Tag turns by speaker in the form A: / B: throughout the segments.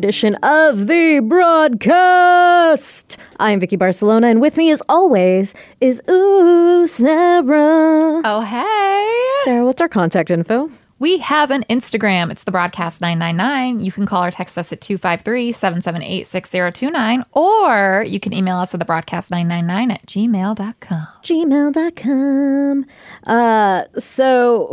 A: Edition of the broadcast. I'm Vicky Barcelona, and with me, as always, is Ooh Sara.
B: Oh, hey.
A: Sara, what's our contact info?
B: We have an Instagram. It's the broadcast 999. You can call or text us at 253 778 6029, or you can email us at the broadcast 999 at gmail.com.
A: Gmail.com. Uh, so,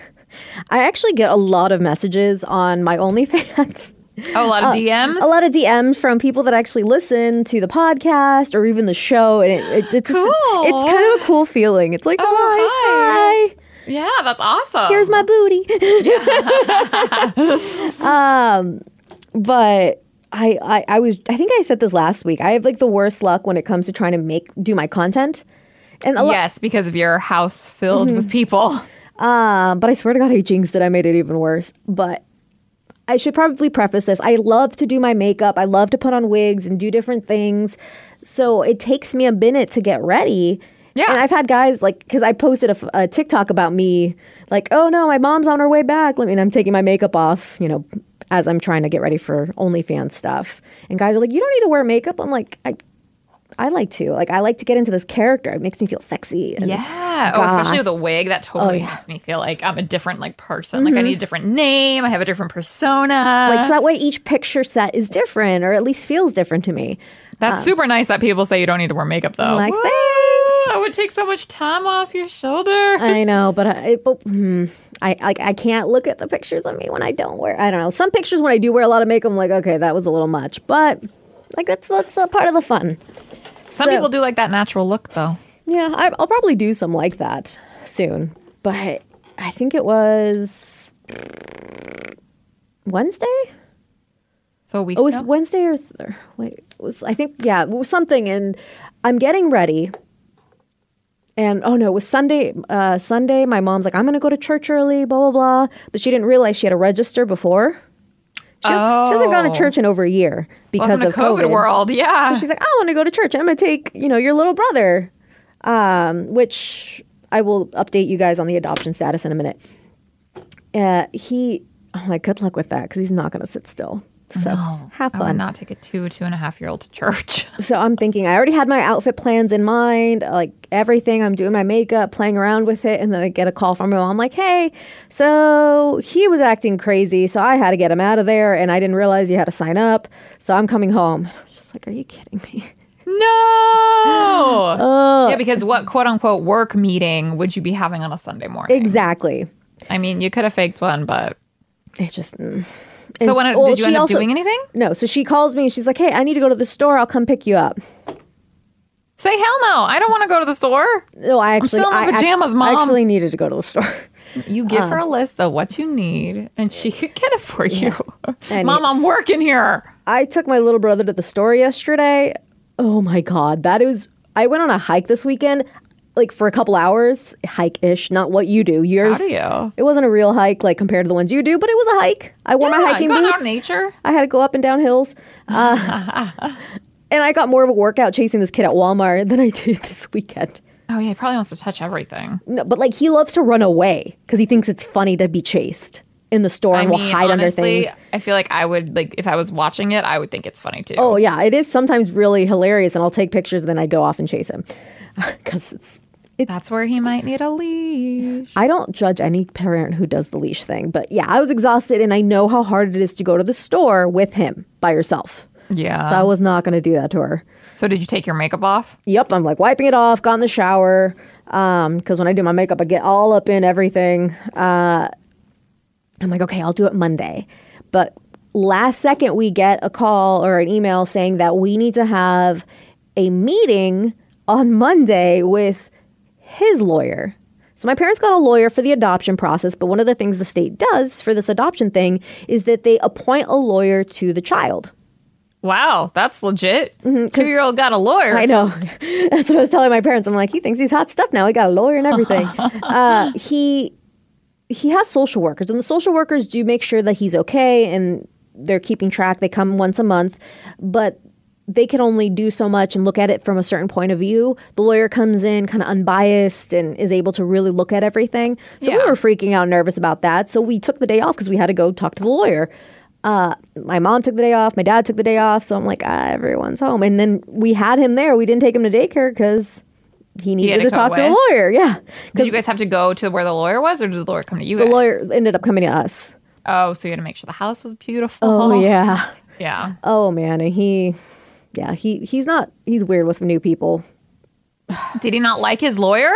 A: I actually get a lot of messages on my OnlyFans.
B: Oh, a lot of DMs?
A: A lot of DMs from people that actually listen to the podcast or even the show, and it, it just,
B: Cool.
A: it's kind of a cool feeling. It's like,
B: Oh,
A: hi,
B: hi. Yeah, that's awesome.
A: here's my booty. um, but I, I, I was, I think I said this last week. I have like the worst luck when it comes to trying to make do my content, and a lot.
B: Yes, because of your house filled
A: Mm-hmm.
B: with people.
A: Uh, but I swear to God, I jinxed it. I made it even worse. But I should probably preface this. I love to do my makeup. I love to put on wigs and do different things. So it takes me a minute to get ready.
B: Yeah.
A: And I've had guys like, because I posted a TikTok about me, like, oh no, my mom's on her way back. Let me, and I'm taking my makeup off, you know, as I'm trying to get ready for OnlyFans stuff. And guys are like, you don't need to wear makeup. I'm like, I, I like to. Like, I like to get into this character. It makes me feel sexy. And
B: Yeah. Oh, especially with a wig. That totally
A: yeah. Mm-hmm.
B: makes me feel like I'm a different like person. Like I need a different name. I have a different persona.
A: Like so that way each picture set is different or at least feels different to me.
B: That's super nice that people say you don't need to wear makeup though.
A: like,
B: Woo!
A: "Thanks."
B: That would take so much time off your shoulders.
A: I know, but I but, hmm, I like I can't look at the pictures of me when I don't wear. I don't know. Some pictures when I do wear a lot of makeup, I'm like, okay, that was a little much, but like that's that's a part of the fun.
B: Some
A: So-
B: people do like that natural look though.
A: Yeah, I, I'll probably do some like that soon, but I think it was Wednesday.
B: So a week
A: It was
B: ago?
A: Wednesday or th- wait, it was I think yeah, it was something and I'm getting ready. And oh no, it was Sunday. Uh, Sunday, my mom's like, I'm gonna go to church early, blah blah blah. But she didn't realize she had to register before. She, has, she hasn't gone to
B: Oh.
A: church in over a year because
B: Welcome to
A: of
B: COVID,
A: COVID.
B: world. Yeah.
A: So she's like, I want to go to church, and I'm gonna take you know your little brother, um, which I will update you guys on the adoption status in a minute. Uh, he, oh my, good luck with that because he's not gonna sit still. So have fun.
B: I would not take a two, two and a half year old to church.
A: So I'm thinking I already had my outfit plans in mind, like everything. I'm doing my makeup, playing around with it, and then I get a call from him. I'm like, "Hey, so he was acting crazy, so I had to get him out of there, and I didn't realize you had to sign up. So I'm coming home." I'm just like, "Are you kidding me?"
B: no. yeah, because what quote unquote work meeting would you be having on a Sunday morning?
A: Exactly.
B: I mean, you could have faked one, but
A: It just. mm.
B: So when
A: well,
B: did you
A: she
B: end up
A: also-
B: doing anything?
A: No. So she calls me and she's like, "Hey, I need to go to the store. I'll come pick you up."
B: Say hell no. I don't want to go to the store.
A: No, I actually,
B: still in my
A: I act-
B: pajamas,
A: I actually needed to go to the store.
B: You give her a um, list of what you need, and she could get it for you.
A: And
B: Mom, I'm working here.
A: I took my little brother to the store yesterday. Oh my god, that is I went on a hike this weekend like for a couple hours, hike-ish, not what you do. Yours
B: How do you?
A: It wasn't a real hike like compared to the ones you do, but it was a hike. I wore my hiking boots.
B: out nature.
A: I had to go up and down hills. Uh, and I got more of a workout chasing this kid at Walmart than I did this weekend.
B: Oh yeah, he probably wants to touch everything.
A: No, but like he loves to run away because he thinks it's funny to be chased in the store
B: I
A: and will
B: mean,
A: hide under things.
B: I feel like I would like if I was watching it, I would think it's funny too.
A: Oh yeah, it is sometimes really hilarious, and I'll take pictures and then I go off and chase him because it's it's.
B: That's where he might need a leash.
A: I don't judge any parent who does the leash thing, but yeah, I was exhausted, and I know how hard it is to go to the store with him by yourself.
B: Yeah.
A: So I was not going to do that to her.
B: So did you take your makeup off?
A: Yep, I'm like wiping it off, got in the shower. Um, because when I do my makeup, I get all up in everything. Uh, I'm like, okay, I'll do it Monday. But last second, we get a call or an email saying that we need to have a meeting on Monday with his lawyer. So my parents got a lawyer for the adoption process, but one of the things the state does for this adoption thing is that they appoint a lawyer to the child.
B: Wow, that's legit. Two year old got a lawyer.
A: Mm-hmm, I know. That's what I was telling my parents. I'm like, he thinks he's hot stuff now. He got a lawyer and everything. uh, he he has social workers, and the social workers do make sure that he's okay and they're keeping track. They come once a month, but they can only do so much and look at it from a certain point of view. The lawyer comes in kind of unbiased and is able to really look at everything. So we were freaking out, nervous about that. So we took the day off because we had to go talk to the lawyer. Uh, my mom took the day off. My dad took the day off. So I'm like, ah, everyone's home. And then we had him there. We didn't take him to daycare because he needed to
B: to
A: talk to the lawyer. Yeah,
B: Did you guys have to go to where the lawyer was, or did the lawyer come to you?
A: the
B: guys?
A: lawyer ended up coming to us.
B: Oh, so you had to make sure the house was beautiful.
A: Oh yeah.
B: yeah.
A: Oh man, and he, yeah, he he's not he's weird with new people.
B: Did he not like his lawyer?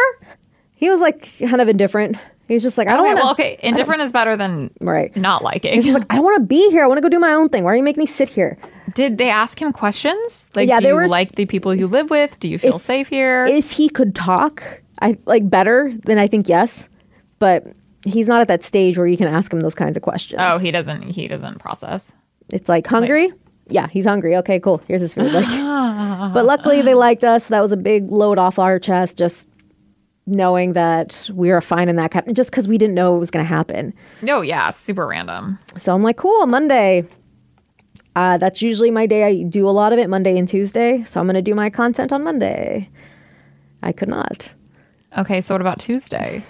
A: He was like kind of indifferent. He was just like, I don't
B: Okay,
A: want to.
B: well, okay. Indifferent is better than
A: Right.
B: not liking.
A: He's like, I don't want to be here. I want to go do my own thing. Why are you making me sit here?
B: Did they ask him questions? Like,
A: Yeah,
B: do you
A: was-
B: like the people you live with? Do you feel
A: If-
B: safe here?
A: If he could talk, I like better. Then I think yes, but he's not at that stage where you can ask him those kinds of questions.
B: oh, he doesn't. He doesn't process.
A: It's like hungry. Yeah, he's hungry. Okay, cool. Here's his food. Like, but luckily they liked us. So that was a big load off our chest. Just knowing that we were fine in that kind, just because we didn't know it was going to happen.
B: Oh yeah, super random.
A: So I'm like, cool, Monday. Uh, that's usually my day. I do a lot of it Monday and Tuesday. So I'm going to do my content on Monday. I could not.
B: Okay, so what about Tuesday?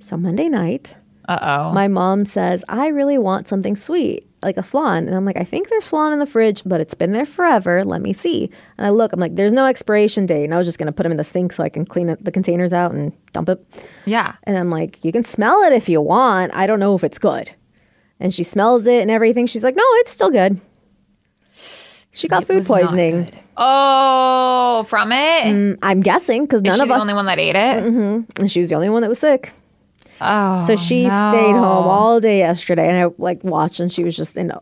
A: So Monday night,
B: Uh oh.
A: my mom says, I really want something sweet, like a flan. And I'm like, I think there's flan in the fridge, but it's been there forever. Let me see. And I look, I'm like, there's no expiration date. And I was just going to put them in the sink so I can clean it, the containers out and dump it.
B: Yeah.
A: And I'm like, you can smell it if you want. I don't know if it's good. And she smells it and everything. She's like, no, it's still good. She got
B: It
A: food poisoning.
B: Oh, from it.
A: Mm, I'm guessing because
B: Is
A: none
B: she
A: of
B: the
A: us.
B: only one that ate it?
A: and she was the only one that was sick.
B: Oh,
A: So she
B: no.
A: stayed home all day yesterday, and I like watched, and she was just in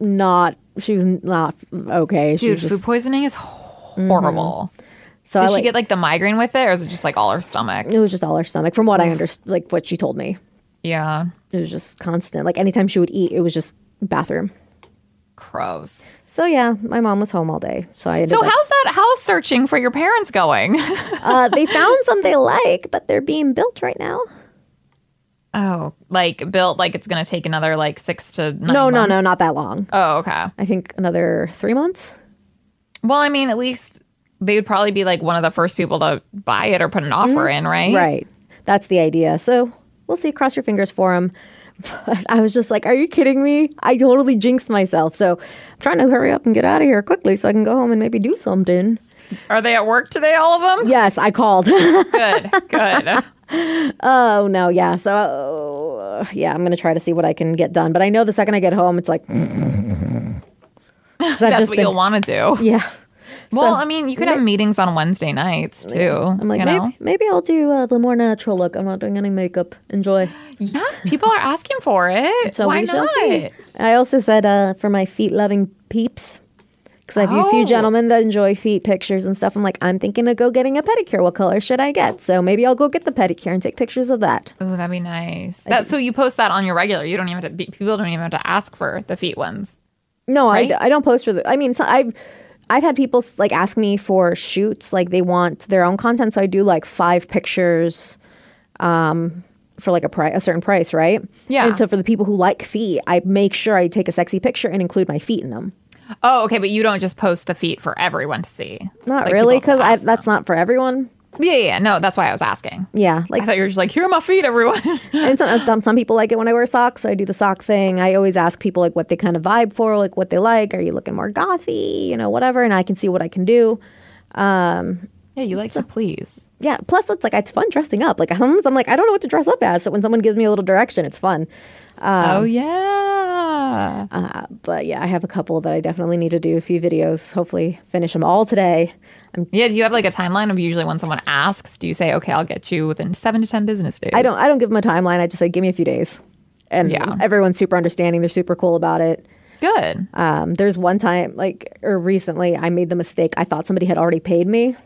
A: not. She was not okay. She
B: Dude,
A: just,
B: food poisoning is horrible.
A: so
B: Did
A: I,
B: she get like the migraine with it, or is it just like all her stomach?
A: It was just all her stomach, from what I understood, like what she told me.
B: Yeah,
A: It was just constant. Like anytime she would eat, it was just bathroom.
B: Crows.
A: So yeah, my mom was home all day. So I
B: So
A: up,
B: how's that house searching for your parents going?
A: uh, they found some they like, but they're being built right now.
B: Oh, like built like it's gonna take another like six to nine
A: No, no, no, not that long.
B: Oh, okay.
A: I think another three months.
B: Well, I mean, at least they would probably be like one of the first people to buy it or put an offer in, right?
A: Mm-hmm. Right. That's the idea. So we'll see. Cross your fingers for them. But I was just like, are you kidding me? I totally jinxed myself. So I'm trying to hurry up and get out of here quickly so I can go home and maybe do something.
B: Are they at work today, all of them?
A: Yes, I called.
B: Good, good.
A: Oh, no. Yeah. So, uh, yeah, I'm going to try to see what I can get done. But I know the second I get home, it's like
B: That's
A: just
B: what
A: been-
B: you'll want to do.
A: Yeah.
B: Well,
A: So-
B: I mean, you could have meetings on Wednesday nights too.
A: I'm like,
B: you
A: maybe,
B: know?
A: maybe I'll do uh, the more natural look. I'm not doing any makeup. Enjoy.
B: Yeah, people are asking for it.
A: So
B: Why not?
A: I also said uh, for my feet loving peeps, because I have a few
B: Oh.
A: gentlemen that enjoy feet pictures and stuff. I'm like, I'm thinking of go getting a pedicure. What color should I get? So maybe I'll go get the pedicure and take pictures of that.
B: Oh, that'd be nice. That, so you post that on your regular. You don't even have to. Be, people don't even have to ask for the feet ones.
A: No, I,
B: Right?
A: d- I don't post for the. I mean, so I've I've had people like ask me for shoots, like they want their own content. So I do like five pictures, um, for like a price, a certain price, right?
B: Yeah.
A: And so for the people who like feet, I make sure I take a sexy picture and include my feet in them.
B: Oh, okay, but you don't just post the feet for everyone to see.
A: Not
B: Like,
A: really, because that's not for everyone.
B: Yeah, yeah. No, that's why I was asking.
A: Yeah,
B: I
A: like
B: thought you were just like, here are my feet, everyone.
A: and some, some some people like it when I wear socks. So I do the sock thing. I always ask people like what they kind of vibe for, like what they like. Are you looking more gothy, you know, whatever, and I can see what I can do.
B: Um, yeah, you like to please.
A: Yeah. Plus, it's like it's fun dressing up. Like sometimes I'm like I don't know what to dress up as. So when someone gives me a little direction, it's fun.
B: Oh yeah.
A: Uh, but yeah, I have a couple that I definitely need to do a few videos. Hopefully, finish them all today.
B: Yeah. Do you have like a timeline of usually when someone asks? Do you say, okay, I'll get you within seven to ten business days?
A: I don't I don't give them a timeline. I just say give me a few days, and
B: Yeah.
A: everyone's super understanding. They're super cool about it.
B: Good.
A: Um, there's one time, like, or recently, I made the mistake. I thought somebody had already paid me,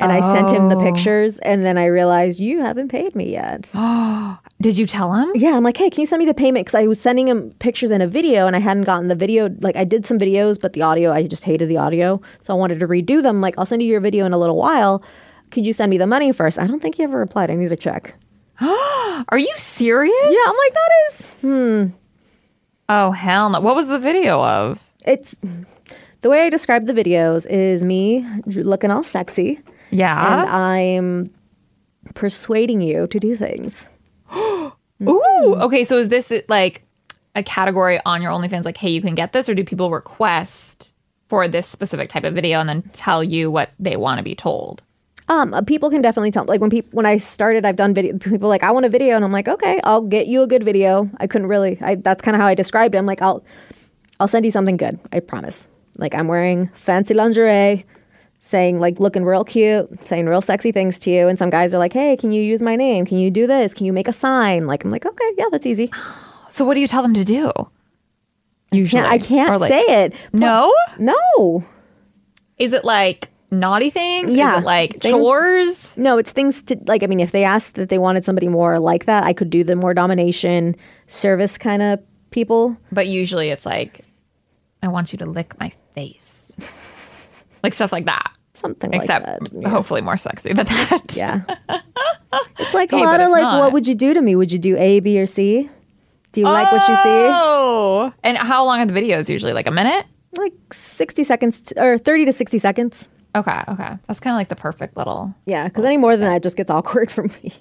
A: And I sent him the
B: Oh.
A: pictures, and then I realized you haven't paid me yet.
B: Did you tell him?
A: Yeah, I'm like, hey, can you send me the payment? Because I was sending him pictures and a video, and I hadn't gotten the video. Like, I did some videos, but the audio, I just hated the audio, so I wanted to redo them. Like, I'll send you your video in a little while. Could you send me the money first? I don't think he ever replied. I need to check.
B: Are you serious?
A: Yeah, I'm like, that is. Hmm.
B: Oh hell no! What was the video of?
A: It's the way I describe the videos is me looking all sexy,
B: Yeah.
A: and I'm persuading you to do things.
B: Ooh. Okay, so is this like a category on your OnlyFans? Like, hey, you can get this, or do people request for this specific type of video and then tell you what they want to be told?
A: Um, uh, people can definitely tell. Like when people when I started, I've done video. People are like I want a video, and I'm like, okay, I'll get you a good video. I couldn't really. I that's kind of how I described it. I'm like, I'll I'll send you something good. I promise. Like I'm wearing fancy lingerie, saying like looking real cute, saying real sexy things to you. And some guys are like, hey, can you use my name? Can you do this? Can you make a sign? Like I'm like, okay, yeah, that's easy.
B: So, what do you tell them to do? Usually,
A: Can't, I can't
B: like-
A: say it.
B: No.
A: No,
B: Is it like naughty things?
A: Yeah,
B: Is it like
A: things-
B: chores?
A: no, it's things to like. I mean, if they asked that they wanted somebody more like that, I could do the more domination service kind of people.
B: But usually, it's like, I want you to lick my face, like stuff like that.
A: Something
B: Except,
A: like that. Yeah.
B: hopefully, more sexy than that.
A: Yeah. it's like
B: Hey,
A: a lot of like,
B: not-
A: what would you do to me? Would you do A, B, or C? Do you like what you see?
B: Oh. And how long are the videos usually? Like a minute?
A: Like 60 seconds t- or 30 to 60 seconds.
B: Okay, okay. That's kind of like the perfect little.
A: Yeah, because any more than that just gets awkward for me.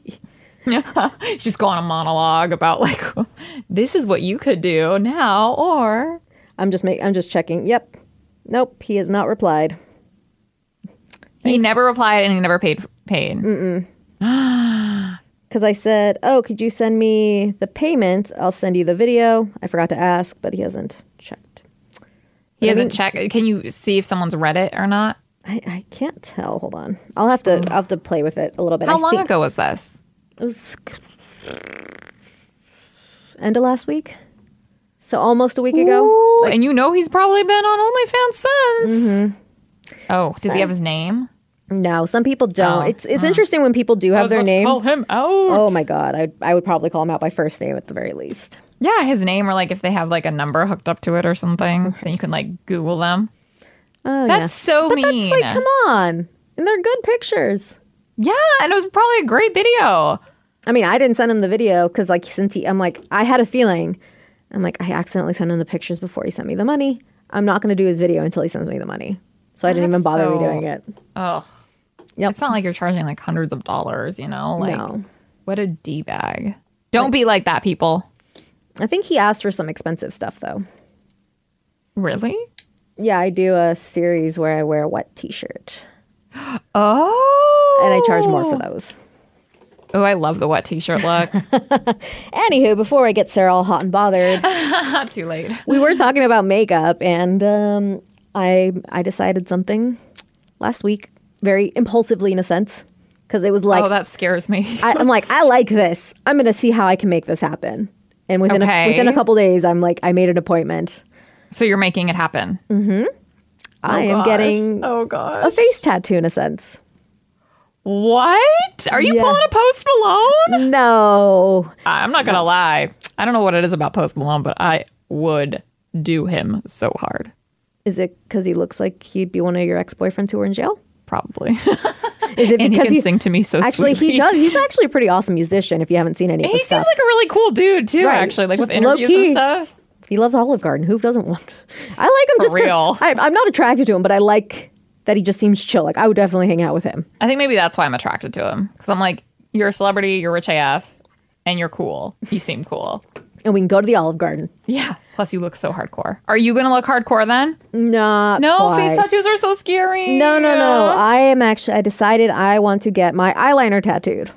B: Just go on a monologue about like, this is what you could do now, or
A: I'm just make, I'm just checking. Yep. Nope, he has not replied.
B: He never replied and he never paid. Paid.
A: Because I said, oh, could you send me the payment? I'll send you the video. I forgot to ask, but he hasn't checked.
B: He hasn't checked. Can you see if someone's read it or not?
A: I, I can't tell. Hold on. I'll have to I'll have to play with it a little bit.
B: How
A: I
B: long
A: think
B: ago was this?
A: It was end of last week. So almost a week ago.
B: Ooh, and you know he's probably been on OnlyFans since.
A: Mm-hmm.
B: Oh, does he have his name?
A: No, some people don't.
B: Oh,
A: It's it's oh. interesting when people do have their name.
B: Call him out.
A: Oh my god, I I would probably call him out by first name at the very least.
B: Yeah, his name, or like if they have like a number hooked up to it or something, then you can like Google them.
A: Oh
B: That's
A: yeah.
B: so
A: but
B: mean.
A: That's like, come on, and they're good pictures.
B: Yeah, and it was probably a great video.
A: I mean, I didn't send him the video because like since he, I'm like I had a feeling. I'm like I accidentally sent him the pictures before he sent me the money. I'm not going to do his video until he sends me the money. So I didn't even bother
B: so-
A: redoing it.
B: Ugh.
A: Yep.
B: It's not like you're charging like hundreds of dollars, you know? Like,
A: No.
B: what a D bag. Don't be like that, people.
A: I think he asked for some expensive stuff though.
B: Really?
A: Yeah, I do a series where I wear a wet T-shirt,
B: Oh.
A: and I charge more for those.
B: Oh, I love the wet t shirt look.
A: Anywho, before I get Sara all hot and bothered,
B: too late.
A: we were talking about makeup, and um, I I decided something last week, very impulsively in a sense, because it was like
B: oh, that scares me.
A: I, I'm like I like this. I'm gonna see how I can make this happen. And within
B: Okay.
A: a, within a couple days, I'm like I made an appointment.
B: so you're making it happen.
A: mm-hmm I am
B: gosh.
A: getting
B: Oh, god a
A: face tattoo in a sense.
B: What? Are you
A: Yeah.
B: pulling a Post Malone?
A: No,
B: I'm not going to lie. I don't know what it is about Post Malone, but I would do him so hard.
A: Is it because he looks like he'd be one of your ex boyfriends who were in jail?
B: Probably.
A: Is it
B: and he
A: because
B: can sing to me so
A: Actually,
B: sweetly.
A: he does. He's actually a pretty awesome musician. If you haven't seen any of
B: He seems
A: stuff,
B: like a really cool dude too.
A: Right.
B: Actually, like with interviews
A: key.
B: and stuff.
A: he loves Olive Garden. Who doesn't want? I like him
B: For
A: just
B: real.
A: I, I'm not attracted to him, but I like that he just seems chill. Like I would definitely hang out with him.
B: I think maybe that's why I'm attracted to him because I'm like, you're a celebrity, you're rich AF, and you're cool. You seem cool.
A: And we can go to the Olive Garden.
B: Yeah. Plus, you look so hardcore. Are you gonna look hardcore then?
A: Not
B: No,
A: quite.
B: face tattoos are so scary.
A: No, no, no. I am actually. I decided I want to get my eyeliner tattooed.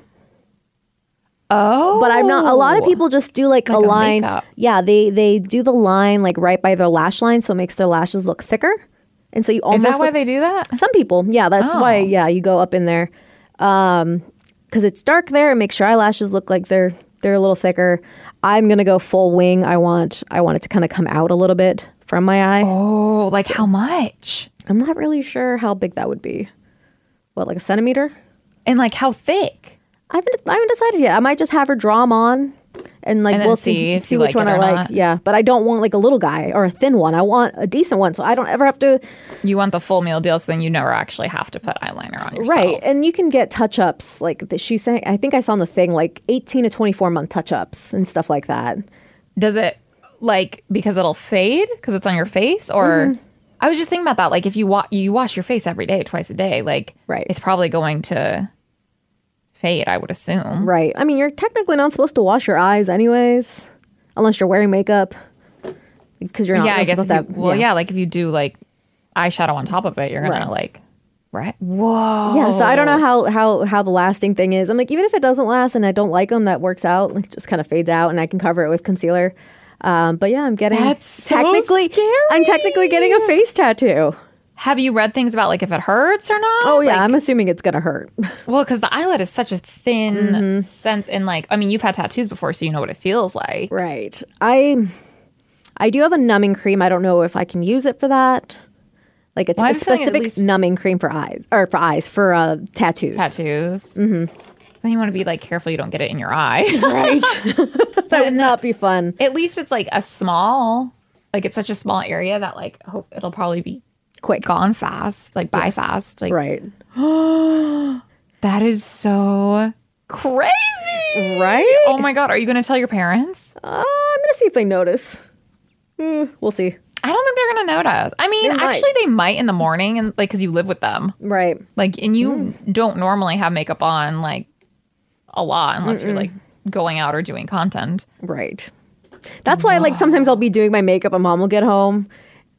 B: Oh,
A: But I'm not. A lot of people just do like,
B: Like
A: a
B: a
A: line.
B: makeup.
A: yeah, they they do the line like right by their lash line, so it makes their lashes look thicker. And so you
B: Is
A: almost
B: that why
A: look-
B: they do that?
A: Some people, yeah, that's why.
B: Oh.
A: Yeah, you go up in there, um, because it's dark there. It makes your eyelashes look like they're they're a little thicker. I'm gonna go full wing. I want I want it to kind of come out a little bit from my eye.
B: Oh, like how much?
A: I'm not really sure how big that would be. what, like a centimeter?
B: And like how thick?
A: I haven't I haven't decided yet. I might just have her draw them on and like
B: And
A: we'll
B: see
A: see see which
B: like
A: one I like.
B: not.
A: Yeah, but I don't want like a little guy or a thin one. I want a decent one so I don't ever have to
B: You want the full meal deal, so then you never actually have to put eyeliner on yourself.
A: right. And you can get touch ups like the, she's saying. I think I saw on the thing like eighteen to twenty four month touch ups and stuff like that.
B: Does it like because it'll fade because it's on your face, or
A: Mm-hmm.
B: I was just thinking about that. Like if you wa- you wash your face every day, twice a day, like
A: Right.
B: it's probably going to fade. I would assume.
A: Right. I mean, you're technically not supposed to wash your eyes anyways, unless you're wearing makeup. Because you're not
B: yeah, I guess.
A: supposed
B: If
A: to
B: you, well, yeah. like if you do like eyeshadow on top of it, you're gonna
A: Right.
B: like, right? Whoa.
A: Yeah, so I don't know how how how the lasting thing is. I'm like, even if it doesn't last and I don't like them, that works out. Like, just kind of fades out, and I can cover it with concealer. Um, but yeah, I'm getting
B: That's so
A: technically
B: scary.
A: I'm technically getting a face tattoo.
B: Have you read things about like if it hurts or not?
A: Oh yeah,
B: Like,
A: I'm assuming it's gonna hurt.
B: well, because the eyelid is such a thin
A: Mm-hmm.
B: sense, and like, I mean, you've had tattoos before, so you know what it feels like.
A: right. I I do have a numbing cream. I don't know if I can use it for that. Like it's
B: Well, I
A: a
B: have a
A: specific
B: least-
A: numbing cream for eyes or for eyes for uh, tattoos.
B: Tattoos. Mm-hmm. Then you want to be like careful you don't get it in your eye.
A: Right. that would not be fun.
B: At least it's like a small, like it's such a small area that like hope it'll probably be
A: Quick.
B: gone fast, like buy fast. Like
A: Right.
B: that is so crazy.
A: Right.
B: Oh my god, are you going to tell your parents?
A: Uh, I'm gonna see if they notice. Hmm, we'll see.
B: I don't think they're going to notice. I mean,
A: They might.
B: actually they might in the morning and like cuz you live with them.
A: Right.
B: Like and you
A: Mm.
B: don't normally have makeup on like a lot unless you're like going out or doing content.
A: Right. That's why, like, sometimes I'll be doing my makeup and mom will get home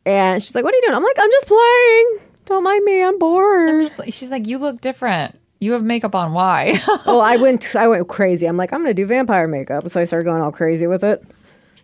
A: and she's like, What are you doing? I'm like, I'm just playing. Don't mind me. I'm bored.
B: I'm just she's like you look different. You have makeup on. Why?
A: well, I went, I went crazy. I'm like, I'm going to do vampire makeup. So I started going all crazy with it.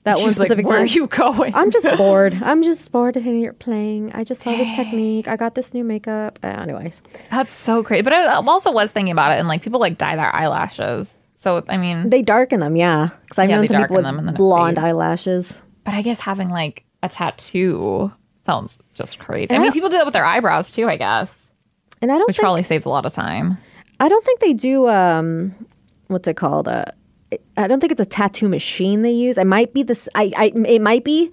A: That one
B: She's like, where
A: time.
B: are you going?
A: I'm just bored. I'm just bored of you're playing. I just saw this technique. I got this new makeup. Uh, anyways,
B: That's so crazy. But I also was thinking about it, and like people like dye their eyelashes. So I mean,
A: they darken them, yeah. Because I've
B: Yeah,
A: known some people
B: darken them and
A: with blonde
B: fades.
A: eyelashes.
B: but I guess having like a tattoo sounds just crazy. I
A: And
B: mean,
A: I-
B: people do that with their eyebrows too, I guess,
A: And I don't
B: which
A: think
B: probably saves a lot of time.
A: I don't think they do. Um, what's it called? Uh, I don't think it's a tattoo machine they use. It might be this. I, I it might be,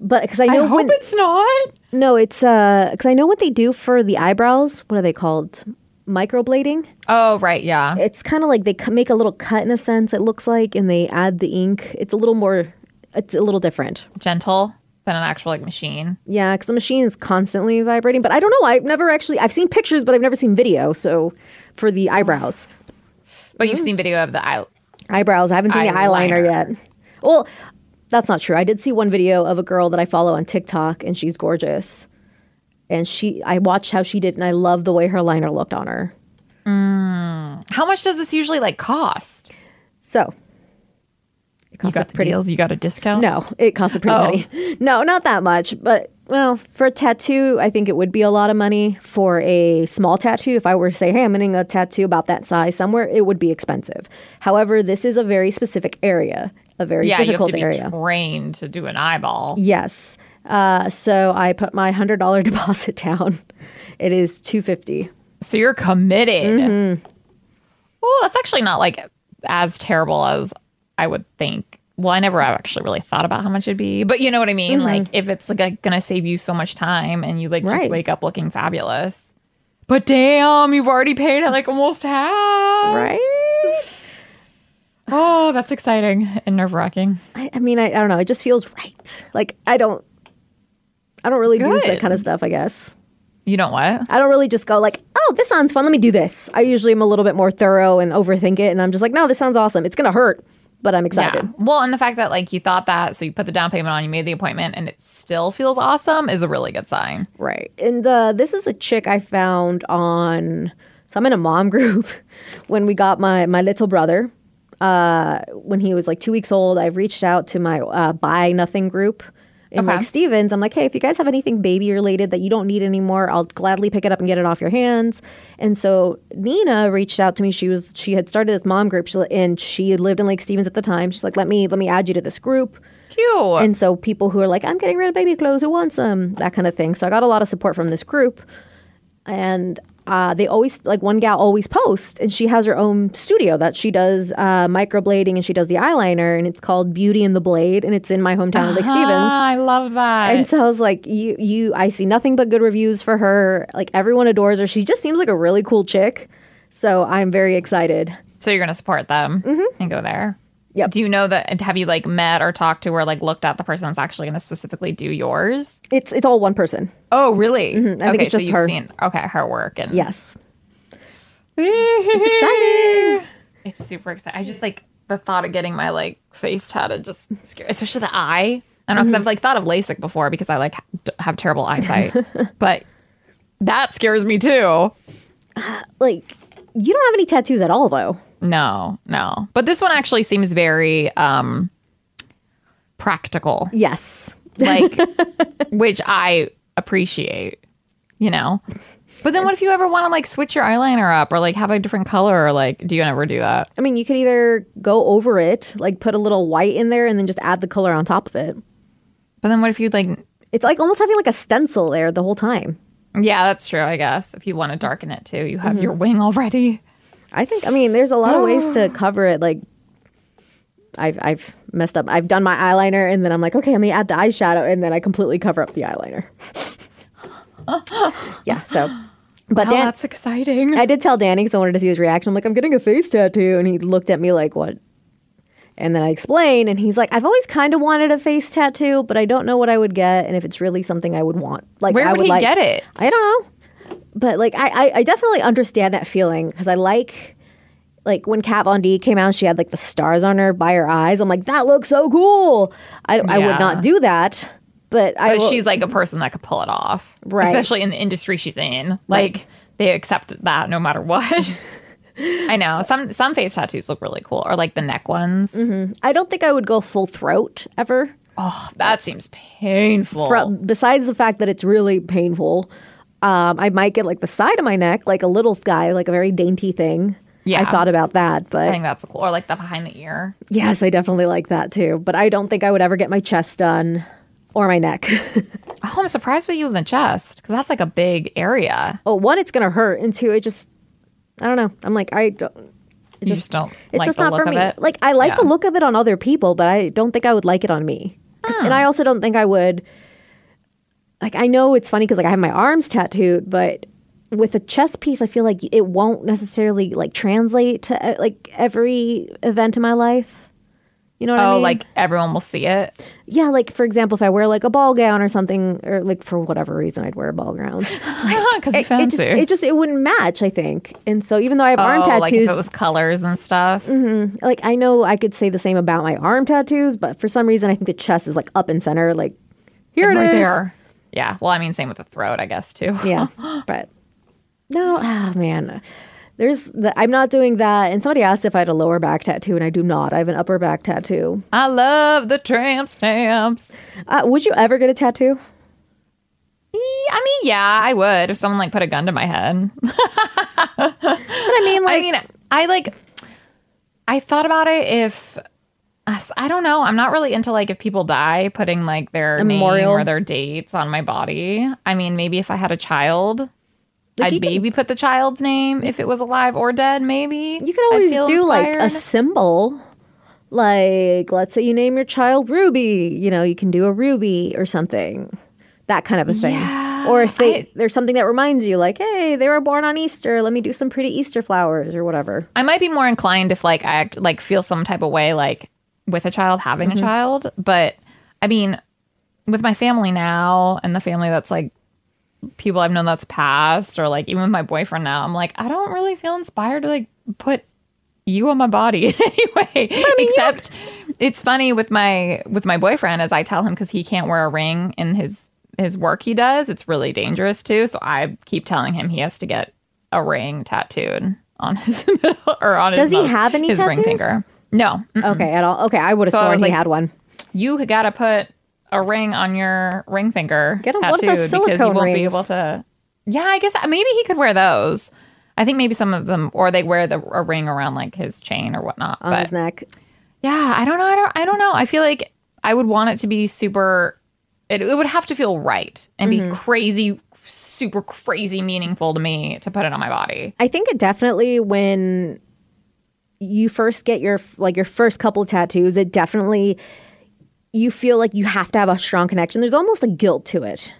A: but because I know I when
B: it's not.
A: no, it's uh because I know what they do for the eyebrows. What are they called? Microblading.
B: Oh right, yeah.
A: It's kind of like they make a little cut in a sense. It looks like, and they add the ink. It's a little more. It's a little different.
B: Gentle than an actual like machine.
A: Yeah, because the machine is constantly vibrating. But I don't know. I've never actually. I've seen pictures, but I've never seen video. So for the eyebrows.
B: But you've seen video of the eye.
A: eyebrows. I haven't seen the eyeliner
B: Eyeliner.
A: yet. Well, that's not true. I did see one video of a girl that I follow on TikTok, and she's gorgeous. And she, I watched how she did, and I love the way her liner looked on her. Mm.
B: How much does this usually like cost?
A: So it
B: You got
A: pretty.
B: deals. You got a discount.
A: No, it costs a pretty
B: Oh.
A: money. No, not that much, but well, for a tattoo, I think it would be a lot of money. For a small tattoo, if I were to say, "Hey, I'm getting a tattoo about that size somewhere," it would be expensive. However, this is a very specific area, a very
B: Yeah, you have
A: difficult
B: to be
A: area.
B: trained to do an eyeball.
A: Yes. Uh, so I put my hundred dollar deposit down. It is two fifty.
B: So you're committed.
A: Mm-hmm.
B: Well, that's actually not like as terrible as I would think. Well, I never actually really thought about how much it'd be, but you know what I mean. Like if it's like gonna save you so much time and you like just
A: Mm-hmm.
B: Wake up looking fabulous. But damn, you've already paid it like almost half.
A: Right?
B: Oh, that's exciting and nerve wracking.
A: I, I mean, I, I don't know. It just feels right. Like I don't. I don't really do that kind of stuff. I guess
B: You don't what?
A: I don't really just go like, "Oh, this sounds fun. Let me do this." I usually am a little bit more thorough and overthink it, and I'm just like, "No, this sounds awesome. It's gonna hurt, but I'm excited."
B: Yeah. Well, and the fact that like you thought that, so you put the down payment on, you made the appointment, and it still feels awesome is a really good sign.
A: Right. And uh, this is a chick I found on. So I'm in a mom group. when we got my my little brother, uh, when he was like two weeks old, I reached out to my uh, buy nothing group in
B: Okay.
A: Lake Stevens. I'm like, hey, if you guys have anything baby related that you don't need anymore, I'll gladly pick it up and get it off your hands. And so Nina reached out to me. She was she had started this mom group, she, and she had lived in Lake Stevens at the time. She's like, let me let me add you to this group.
B: Cute.
A: And so people who are like, I'm getting rid of baby clothes, who wants them? That kind of thing. So I got a lot of support from this group. And uh, they always like one gal always posts, and she has her own studio that she does uh, microblading and she does the eyeliner, and it's called Beauty and the Blade, and it's in my hometown of Lake Stevens.
B: Ah, I love that.
A: And so I was like, you, you, I see nothing but good reviews for her. Like everyone adores her. She just seems like a really cool chick. So I'm very excited.
B: so you're gonna support them and go there.
A: Yep.
B: Do you know that? Have you like met or talked to or like looked at the person that's actually gonna specifically do yours?
A: It's it's all one person.
B: Oh, really?
A: Mm-hmm. I think it's
B: so
A: just
B: you've
A: her.
B: seen okay her work and
A: Yes.
B: it's
A: exciting.
B: It's super exciting. I just like the thought of getting my like face tatted just scary, especially the eye. I don't know because
A: Mm-hmm.
B: I've like thought of LASIK before because I like ha- have terrible eyesight, but that scares me too.
A: Like you don't have any tattoos at all, though.
B: No, no. But this one actually seems very um practical.
A: Yes.
B: Like which I appreciate, you know. But then what if you ever want to like switch your eyeliner up or like have a different color or like do you ever do that?
A: I mean, you could either go over it, like put a little white in there, and then just add the color on top of it.
B: But then what if you like
A: It's like almost having like a stencil there the whole time.
B: Yeah, that's true, I guess. If you want to darken it too, you have your
A: Mm-hmm.
B: wing already.
A: I think. I mean, there's a lot of ways to cover it. Like, I've I've messed up. I've done my eyeliner, and then I'm like, okay, let me add the eyeshadow, and then I completely cover up the eyeliner. yeah. So, but
B: Oh,
A: Dan,
B: that's exciting.
A: I did tell Danny because I wanted to see his reaction. I'm like, I'm getting a face tattoo, and he looked at me like, what? And then I explained, and he's like, I've always kind of wanted a face tattoo, but I don't know what I would get, and if it's really something I would want. Like,
B: Where
A: I
B: would
A: would
B: he
A: like,
B: get it?
A: I don't know. But like I, I, I definitely understand that feeling because I like like when Kat Von D came out, she had like the stars on her by her eyes. I'm like, that looks so cool. I, I would not do that, but I
B: But
A: will-
B: she's like a person that could pull it off.
A: Right.
B: Especially in the industry she's in. Like they accept that no matter what. I know. Some some face tattoos look really cool. Or like the neck ones. Mm-hmm.
A: I don't think I would go full throat ever.
B: Oh, that seems painful.
A: From, besides the fact that it's really painful, um, I might get like the side of my neck, like a little guy, like a very dainty thing.
B: Yeah.
A: I thought about that, but I
B: think that's cool. Or like the behind the ear.
A: yes, I definitely like that too. But I don't think I would ever get my chest done or my neck.
B: Oh, I'm surprised with you in the chest. Because that's like a big area.
A: oh, one, it's gonna hurt, and two, it just, I don't know. I'm like, I don't.
B: You just, don't
A: It's
B: like
A: just
B: the
A: not
B: look
A: for me.
B: it.
A: Like I like the look of it on other people, but I don't think I would like it on me. 'Cause- And
B: Hmm.
A: I also don't think I would. Like I know it's funny because like I have my arms tattooed, but with a chest piece, I feel like it won't necessarily like translate to uh, like every event in my life. You know what I mean?
B: Oh, like everyone will see it.
A: yeah, like for example, if I wear like a ball gown or something, or like for whatever reason I'd wear a ball gown,
B: Because you
A: it, it just it just it wouldn't match. I think, and so even though I have arm
B: oh,
A: tattoos,
B: like if it was colors and stuff.
A: like I know I could say the same about my arm tattoos, but for some reason I think the chest is like up and center, like here it
B: right
A: is.
B: there. Yeah. Well, I mean, same with the throat, I guess too.
A: Yeah, but no, ah man, there's the, I'm not doing that. And somebody asked if I had a lower back tattoo, and I do not. I have an upper back tattoo.
B: I love the tramp stamps.
A: Uh, would you ever get a tattoo?
B: I mean, yeah, I would if someone like put a gun to my head.
A: But I mean, like,
B: I mean, I like. I thought about it if. I don't know. I'm not really into like if people die putting like their name
A: memorial?
B: or their dates on my body. I mean, maybe if I had a child,
A: you
B: I'd maybe put the child's name if it was alive or dead. Maybe
A: you
B: could
A: always do like a symbol. Like, let's say you name your child Ruby. You know, you can do a ruby or something, that kind of a thing.
B: Yeah,
A: or if they
B: I-
A: there's something that reminds you, like, hey, they were born on Easter. Let me do some pretty Easter flowers or whatever.
B: I might be more inclined if like I act, like feel some type of way like with a child having
A: Mm-hmm.
B: a child, but I mean with my family now and the family that's like people I've known that's passed or like even with my boyfriend now, I'm like I don't really feel inspired to like put you on my body anyway. Except it's funny with my with my boyfriend as I tell him cuz he can't wear a ring in his his work he does. It's really dangerous too, so I keep telling him he has to get a ring tattooed on his middle or on
A: Does
B: his
A: he
B: most-
A: have any
B: his ring finger. No, Mm.
A: Okay, at all. Okay, I would have
B: So
A: sworn he
B: like-
A: had one.
B: you got to put a ring on your ring finger
A: Get him one of
B: tattooed
A: those
B: because you won't be able to. Yeah, I guess maybe he could wear those. I think maybe some of them, or they wear the a ring around like his chain or whatnot.
A: on
B: but
A: his neck.
B: yeah, I don't know. I don't. I don't know. I feel like I would want it to be super It, it would have to feel right and
A: Mm-hmm.
B: be crazy, super crazy meaningful to me to put it on my body.
A: I think it definitely when you first get your like your first couple tattoos, it definitely you feel like you have to have a strong connection. There's almost a guilt to it.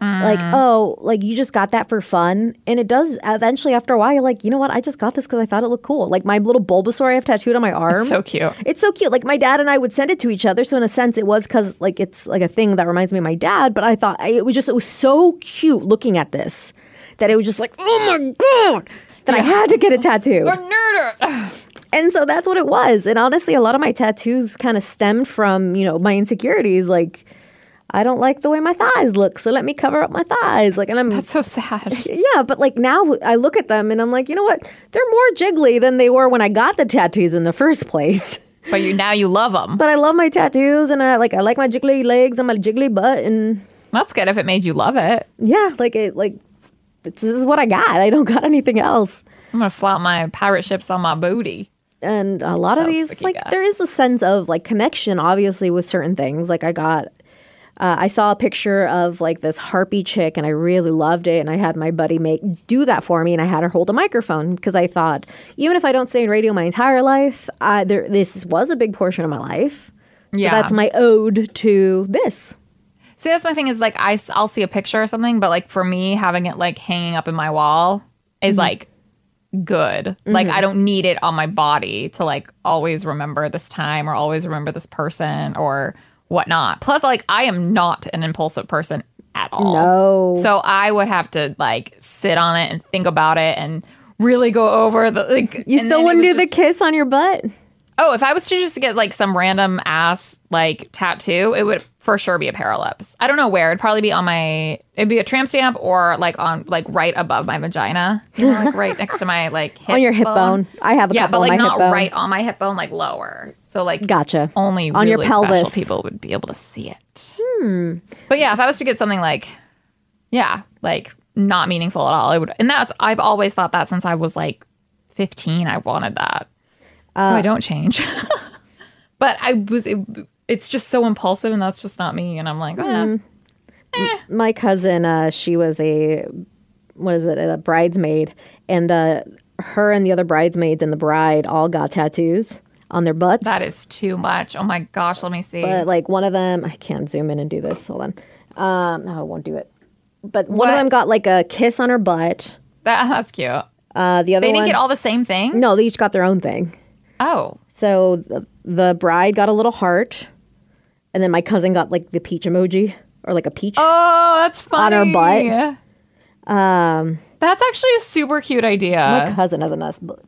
A: Like, mm. oh, like you just got that for fun. And it does eventually after a while, you're like, you know what? I just got this because I thought it looked cool. Like my little Bulbasaur I have tattooed on my arm.
B: So cute.
A: It's so cute. Like my dad and I would send it to each other. So in a sense, it was because like it's like a thing that reminds me of my dad. But I thought I, it was just it was so cute looking at this that it was just like oh my god that I had to get a tattoo.
B: Or nerd.
A: And so that's what it was. And honestly, a lot of my tattoos kind of stemmed from you know my insecurities. Like I don't like the way my thighs look, so let me cover up my thighs. Like and I'm
B: That's so sad.
A: yeah, but like now I look at them and I'm like, you know what? They're more jiggly than they were when I got the tattoos in the first place.
B: But you now you love them.
A: But I love my tattoos and I like I like my jiggly legs and my jiggly butt and
B: That's good if it made you love it.
A: yeah, like it like this is what I got. I don't got anything else.
B: I'm gonna flout my pirate ships on my booty.
A: And a lot of these like
B: got?
A: there is a sense of like connection obviously with certain things. Like I got uh, I saw a picture of like this harpy chick and I really loved it and I had my buddy make do that for me and I had her hold a microphone because I thought even if I don't stay in radio my entire life, I, there this was a big portion of my life. So
B: Yeah.
A: that's my ode to this.
B: See, that's my thing is like I, will see a picture or something, but like for me, having it like hanging up in my wall is like good. Like I mm-hmm. don't need it on my body to like always remember this time or always remember this person or whatnot. Plus, like I am not an impulsive person at all.
A: No.
B: So I would have to like sit on it and think about it and really go over the like.
A: You still wouldn't do
B: was
A: the kiss on your butt?
B: Oh, if I was to just get like some random ass like tattoo, it would for sure be a paralips. I don't know where. It'd probably be on my. It'd be a tramp stamp or like on like right above my vagina, you know, like right next to my like hip
A: on your hip bone. I have a
B: Yeah, but like not right on my hip bone, like lower. So like
A: Gotcha.
B: only
A: On your
B: really special
A: pelvis.
B: people would be able to see it. Hmm. But yeah, if I was to get something like, yeah, like not meaningful at all, it would. And that's I've always thought that since I was like fifteen, I wanted that. So
A: Uh,
B: I don't change. but I was. It, it's just so impulsive, and that's just not me. And I'm like, eh.
A: my cousin, uh, she was a what is it, a bridesmaid, and uh, her and the other bridesmaids and the bride all got tattoos on their butts.
B: that is too much. Oh my gosh, let me see.
A: but like one of them, I can't zoom in and do this. Hold on. Um, no, I won't do it. But one
B: What?
A: of them got like a kiss on her butt.
B: that, that's cute.
A: Uh, the other
B: They didn't get all the same thing.
A: no, they each got their own thing.
B: Oh,
A: So the, the bride got a little heart, and then my cousin got like the peach emoji or like a peach.
B: oh, that's funny.
A: On her butt. Um,
B: That's actually a super cute idea.
A: my cousin has a nice butt,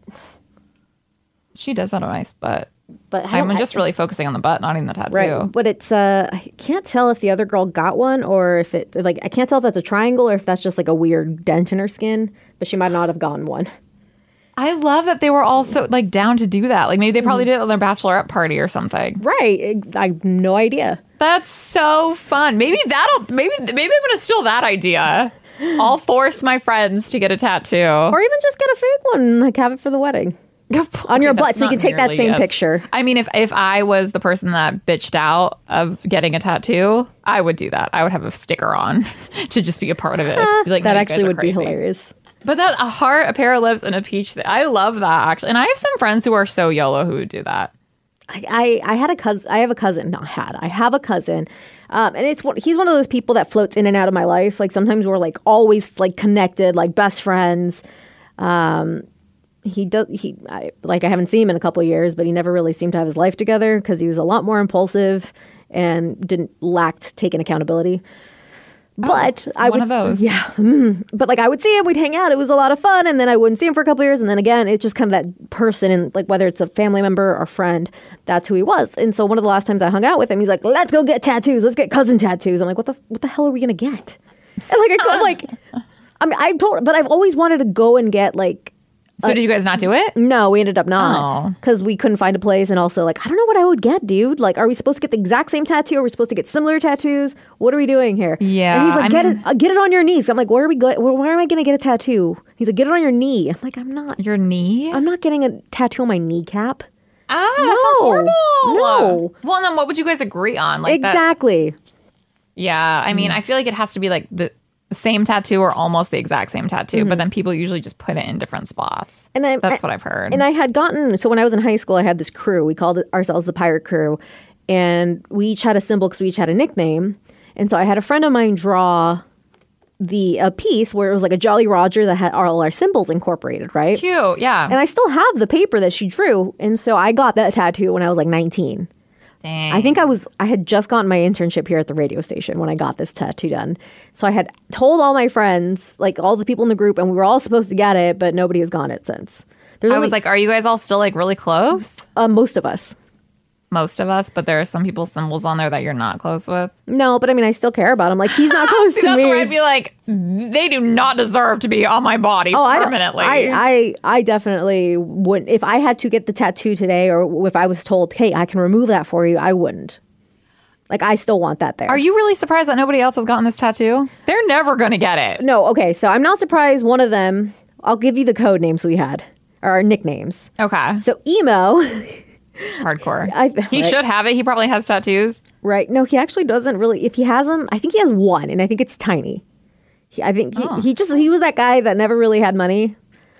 B: She does have a nice butt.
A: but I
B: I'm
A: don't-
B: just really focusing on the butt, not even the tattoo.
A: right. But it's uh, I can't tell if the other girl got one or if it like I can't tell if that's a triangle or if that's just like a weird dent in her skin. But she might not have gotten one.
B: I love that they were all so like down to do that. Like maybe they probably mm-hmm. did it on their bachelorette party or something.
A: Right. I have no idea.
B: That's so fun. Maybe that'll maybe maybe I'm gonna steal that idea. I'll force my friends to get a tattoo.
A: Or even just get a fake one and like have it for the wedding. On your butt, so you can take that same picture.
B: I mean, if if I was the person that bitched out of getting a tattoo, I would do that. I would have a sticker on to just be a part of it. Be like,
A: that
B: "No, you guys
A: actually
B: are
A: would be
B: crazy."
A: hilarious.
B: But that a heart, a pair of lips, and a peach. Thing, I love that actually. And I have some friends who are so YOLO who do that.
A: I, I, had a cousin. I have a cousin. Not had. I have a cousin, um, and it's. He's one of those people that floats in and out of my life. Like sometimes we're like always like connected, like best friends. Um, he does. He I, like I haven't seen him in a couple years, but he never really seemed to have his life together because he was a lot more impulsive and didn't lacked taking accountability. But I
B: Oh, one
A: would,
B: of those.
A: yeah. mm. But like I would see him, we'd hang out. It was a lot of fun, and then I wouldn't see him for a couple years, and then again, it's just kind of that person, and like whether it's a family member or friend, that's who he was. And so one of the last times I hung out with him, he's like, "Let's go get tattoos. Let's get cousin tattoos." I'm like, "What the what the hell are we gonna get?" And like I, am like, I mean, I told, but I've always wanted to go and get like.
B: So did you guys not do it?
A: No, we ended up not
B: Oh.
A: because we couldn't find a place, and also like I don't know what I would get, dude. Like, are we supposed to get the exact same tattoo? Are we supposed to get similar tattoos? What are we doing here?
B: Yeah,
A: and he's like,
B: I
A: get
B: mean-
A: it, uh, get it on your knees. I'm like, where are we going? Where, am I going to get a tattoo? He's like, get it on your knee. I'm like, I'm not.
B: Your knee?
A: I'm not getting a tattoo on my kneecap.
B: ah, that
A: No.
B: sounds horrible.
A: No.
B: Well, then what would you guys agree on? Like that-
A: exactly.
B: Yeah, I mean,
A: Mm.
B: I feel like it has to be like the, the same tattoo or almost the exact same tattoo, but then people usually just put it in different spots.
A: Mm-hmm. And I-
B: that's
A: I-
B: what I've heard.
A: And I had gotten so when I was in high school, I had this crew. We called ourselves the Pirate Crew, and we each had a symbol because we each had a nickname. And so I had a friend of mine draw the a piece where it was like a Jolly Roger that had all our symbols incorporated, right?
B: Cute, yeah.
A: And I still have the paper that she drew, and so I got that tattoo when I was like 19.
B: Dang.
A: I think I was I had just gotten my internship here at the radio station when I got this tattoo done. So I had told all my friends, like all the people in the group, and we were all supposed to get it, but nobody has gotten it since. There's
B: I
A: only,
B: was like, are you guys all still like really close?
A: uh, most of us.
B: Most of us, but there are some people's symbols on there that you're not close with.
A: No, but I mean, I still care about him. Like he's not close
B: See,
A: to
B: that's
A: me.
B: where I'd be like, they do not deserve to be on my body
A: Oh, I
B: permanently.
A: I, I I definitely wouldn't. If I had to get the tattoo today, or if I was told, "Hey, I can remove that for you," I wouldn't. Like I still want that there.
B: are you really surprised that nobody else has gotten this tattoo? They're never going to get it.
A: No, okay. So I'm not surprised. One of them. I'll give you the code names we had, or our nicknames.
B: Okay.
A: So emo,
B: Hardcore.
A: I-
B: he
A: right.
B: should have it. He probably has tattoos.
A: right? No, he actually doesn't really. If he has them, I think he has one, and I think it's tiny. He, I think he,
B: Oh.
A: he just he was that guy that never really had money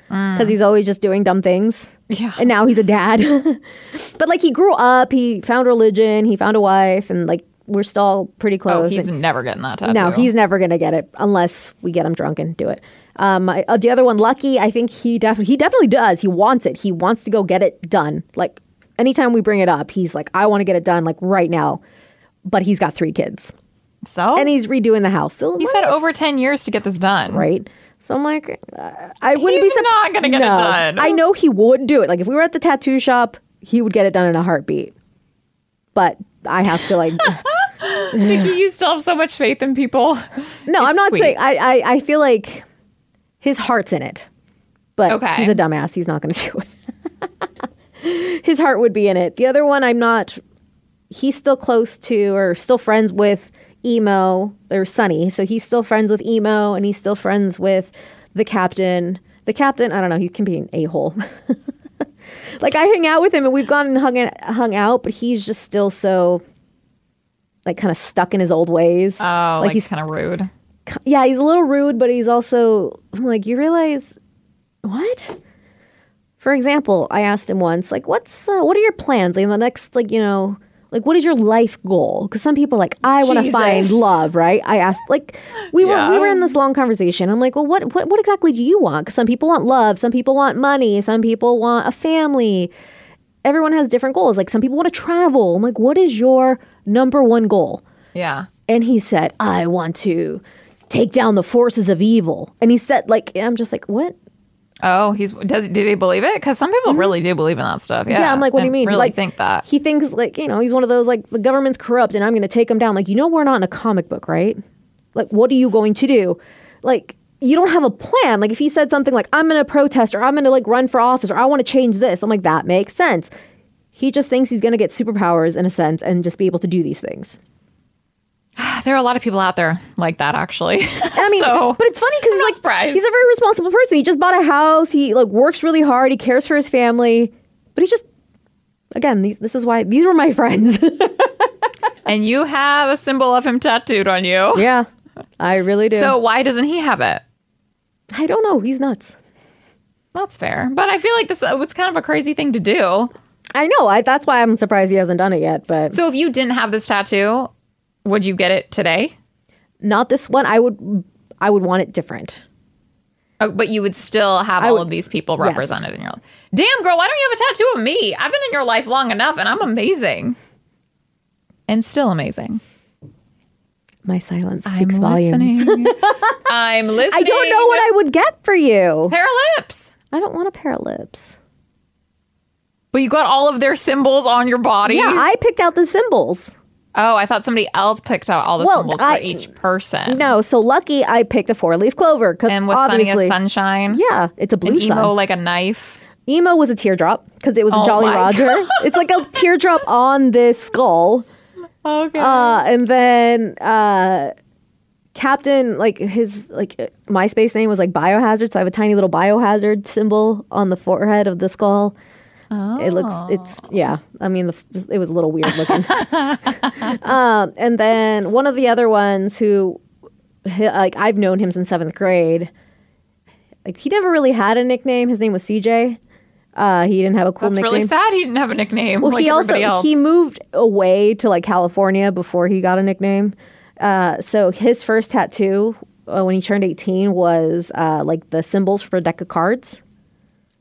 A: because he's always just doing dumb things.
B: Mm. Yeah.
A: and now he's a dad. but like he grew up, he found religion, he found a wife, and like we're still pretty
B: Oh,
A: close.
B: he's
A: And-
B: never getting that tattoo.
A: no, he's never gonna get it unless we get him drunk and do it. Um, I, uh, the other one, Lucky, I think he definitely he definitely does. He wants it. He wants to go get it done. Like anytime we bring it up, he's like, I want to get it done like right now. But he's got three kids
B: so
A: and he's redoing the house. So
B: he's had over ten years to get this done.
A: right. So I'm like, uh, I wouldn't
B: He's
A: be
B: not gonna get it done.
A: I know he would do it. Like if we were at the tattoo shop, he would get it done in a heartbeat. But I have to like.
B: Vicky, you still have so much faith in people.
A: No, I'm not
B: sweet.
A: saying. I, I I feel like his heart's in it, but
B: Okay.
A: he's a dumbass. He's not going to do it. his heart would be in it. The other one, I'm not. He's still close to or still friends with emo or Sunny, so he's still friends with emo, and he's still friends with the captain. The captain, I don't know. He can be an a hole. like I hang out with him, and we've gone and hung it, hung out, but he's just still so. Like kind of stuck in his old ways.
B: Oh, like,
A: he's
B: kind of rude.
A: yeah, he's a little rude, but he's also I'm like, you realize what? For example, I asked him once, like, what's uh, what are your plans? Like, in the next, like, you know, like, what is your life goal? Because some people are like, I want to find love, right? I asked, like, we were we were in this long conversation. I'm like, well, what what what exactly do you want? Because some people want love, some people want money, some people want a family. Everyone has different goals. Like, some people want to travel. I'm like, what is your number one goal?
B: Yeah.
A: and he said, "I want to take down the forces of evil." And he said, "Like I'm just like what?"
B: Oh, he's does did he believe it? Because some people really do believe in that stuff. Yeah.
A: Mm-hmm. Yeah, I'm like, "What do you mean?"
B: Really
A: like,
B: think that?
A: he thinks like you know he's one of those like the government's corrupt and I'm going to take him down. Like you know we're not in a comic book, right? Like what are you going to do? Like you don't have a plan. Like if he said something like I'm going to protest or I'm going to like run for office or I want to change this, I'm like that makes sense. He just thinks he's going to get superpowers in a sense and just be able to do these things.
B: There are a lot of people out there like that, actually.
A: I mean,
B: so,
A: but it's funny because he's like
B: surprised.
A: he's a very responsible person. He just bought a house. He like works really hard. He cares for his family. But he just again, these, this is why these were my friends.
B: and you have a symbol of him tattooed on you.
A: yeah, I really do.
B: So why doesn't he have it?
A: I don't know. He's nuts.
B: That's fair, but I feel like this uh, was kind of a crazy thing to do.
A: I know. I, that's why I'm surprised he hasn't done it yet. But
B: So if you didn't have this tattoo, would you get it today?
A: not this one. I would. I would want it different.
B: Oh, but you would still have
A: I
B: all
A: would-
B: of these people
A: yes.
B: represented in your life. Damn, girl, why don't you have a tattoo of me? I've been in your life long enough, and I'm amazing, and still amazing.
A: My silence speaks
B: I'm
A: volumes.
B: listening. I'm listening.
A: I don't know what I would get for you.
B: pair of lips.
A: I don't want a pair of lips.
B: But you got all of their symbols on your body.
A: Yeah, I picked out the symbols.
B: Oh, I thought somebody else picked out all the
A: Well,
B: symbols
A: I-
B: for each person.
A: No, so lucky I picked a four leaf clover because
B: And was sunny
A: obviously,
B: sunshine.
A: yeah, it's a blue
B: And
A: sun.
B: emo like a knife.
A: Emo was a teardrop because it was a
B: Oh
A: Jolly
B: my
A: Roger. it's like a teardrop on this skull.
B: Okay.
A: Uh, and then uh, Captain, like his like MySpace name was like Biohazard, so I have a tiny little Biohazard symbol on the forehead of the skull. It looks, it's, yeah. I mean, the, it was a little weird looking. um, and then one of the other ones who, like, I've known him since seventh grade. Like, he never really had a nickname. His name was CJ. Uh, he didn't have a cool
B: That's
A: nickname.
B: really sad. He didn't have a nickname
A: Well,
B: like
A: he also he moved away to like California before he got a nickname. Uh, so his first tattoo uh, when he turned 18 was uh, like the symbols for a deck of cards.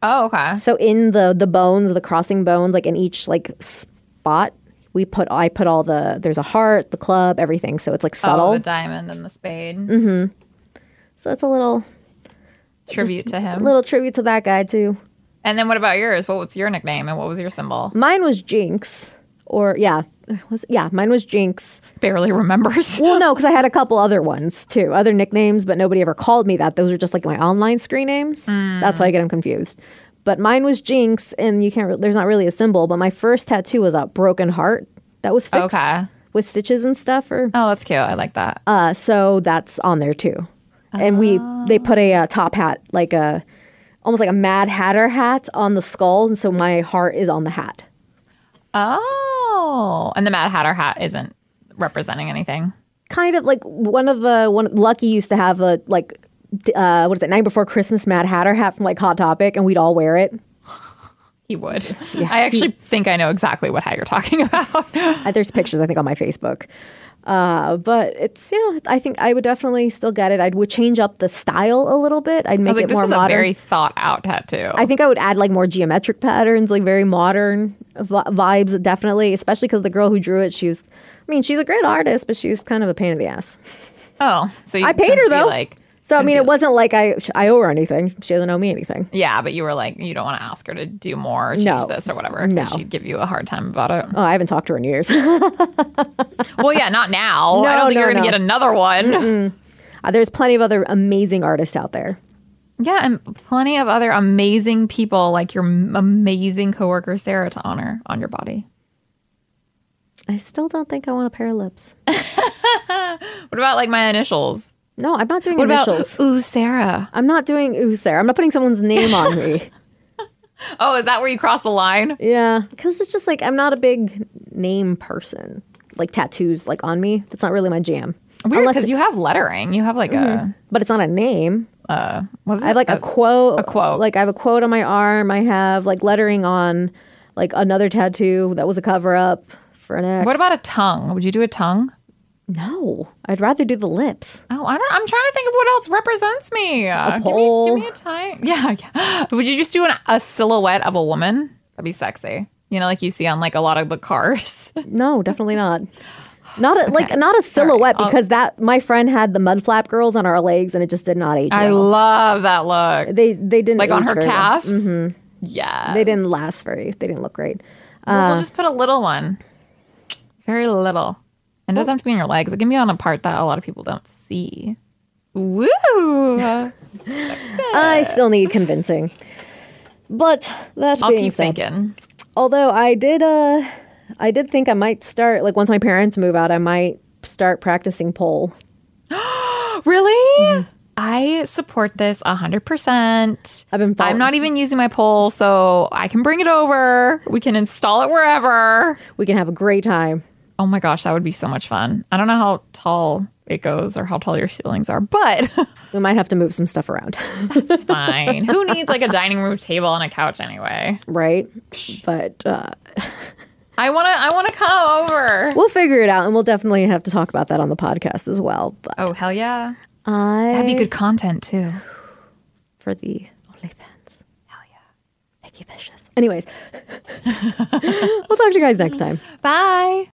B: Oh, okay.
A: So in the the bones, the crossing bones, like in each like spot, we put I put all the there's a heart, the club, everything. So it's like subtle.
B: Oh, the diamond and the spade. Mm-hmm.
A: So it's a little
B: Tribute to him.
A: A little tribute to that guy too.
B: And then what about yours? What was your nickname and what was your symbol?
A: Mine was Jinx, or yeah, was yeah, mine was Jinx.
B: Barely remembers.
A: Well, no, because I had a couple other ones too, other nicknames, but nobody ever called me that. Those are just like my online screen names. That's why I get them confused. But mine was Jinx, and you can't. There's not really a symbol. But my first tattoo was a broken heart that was fixed
B: Okay.
A: with stitches and stuff. Or
B: Oh, that's cute. I like that.
A: uh, so that's on there too. And we they put a uh, top hat, like a almost like a Mad Hatter hat, on the skull, and so my heart is on the hat.
B: Oh, and the Mad Hatter hat isn't representing anything.
A: kind of like one of the one Lucky used to have a like uh what is it night before Christmas Mad Hatter hat from like Hot Topic and we'd all wear it.
B: He would. I actually think I know exactly what hat you're talking about.
A: Uh, There's pictures I think on my Facebook. Uh, but it's yeah, I think I would definitely still get it. I would change up the style a little bit. I'd make
B: like,
A: it
B: this
A: more
B: is
A: modern.
B: a very thought out tattoo.
A: I think I would add like more geometric patterns, like very modern vi- vibes, definitely. Especially because the girl who drew it, she was, I mean, she's a great artist, but she was kind of a pain in the ass.
B: oh, so you
A: I paid her though.
B: Like,
A: so I mean, it wasn't like I I owe her anything. She doesn't owe me anything.
B: Yeah, but you were like, you don't want to ask her to do more, or change
A: No.
B: this or whatever. 'cause
A: No.
B: she'd give you a hard time about it.
A: Oh, I haven't talked to her in years.
B: well, yeah, not now. I
A: No,
B: don't think
A: no,
B: you're gonna
A: no.
B: get another one.
A: Uh, there's plenty of other amazing artists out there.
B: Yeah, and plenty of other amazing people like your m- amazing coworker Sara to honor on your body.
A: I still don't think I want a pair of lips.
B: What about like my initials?
A: No, I'm not doing
B: What
A: initials.
B: about ooh Sara?
A: I'm not doing ooh, Sara. I'm not putting someone's name on me.
B: Oh, is that where you cross the line?
A: yeah, because it's just like I'm not a big name person. Like tattoos, like on me. That's not really my jam.
B: Weird because you have lettering. You have like a
A: But it's not a name.
B: uh,
A: I have like a, quote.
B: a quote.
A: Like I have a quote on my arm. I have like lettering on like another tattoo that was a cover up for an ex.
B: What about a tongue? Would you do a tongue?
A: No, I'd rather do the lips.
B: Oh, I don't. I'm trying to think of what else represents me. Uh, give me,
A: pole.
B: give me a time. Yeah, yeah. Would you just do an, a silhouette of a woman? That'd be sexy. You know, like you see on like a lot of the cars.
A: No, definitely not. Not a, like not a silhouette
B: I'll-
A: because that my friend had the mud flap girls on our legs and it just did not age
B: I
A: well.
B: love that look.
A: They they didn't
B: Like on her calves. Yeah.
A: They didn't last very. They didn't look great.
B: we'll just put a little one. Very little. And it doesn't have to be on your legs. It can be on a part that a lot of people don't see. Woo!
A: I still need convincing. But that
B: I'll
A: being
B: keep
A: said,
B: thinking.
A: although I did uh I did think I might start like once my parents move out, I might start practicing pole.
B: Really? I support this 100%.
A: I've been following-
B: I'm not even using my pole, so I can bring it over. We can install it wherever.
A: We can have a great time.
B: Oh my gosh, that would be so much fun. I don't know how tall it goes or how tall your ceilings are, but
A: We might have to move some stuff around,
B: it's fine. Who needs like a dining room table and a couch anyway?
A: right? But uh,
B: I want to I want to come over.
A: we'll figure it out, and we'll definitely have to talk about that on the podcast as well. But
B: Oh, hell yeah.
A: I
B: That'd be good content too.
A: for the OnlyFans. Hell yeah, Vicky Vicious. Anyways, we'll talk to you guys next time.
B: Bye.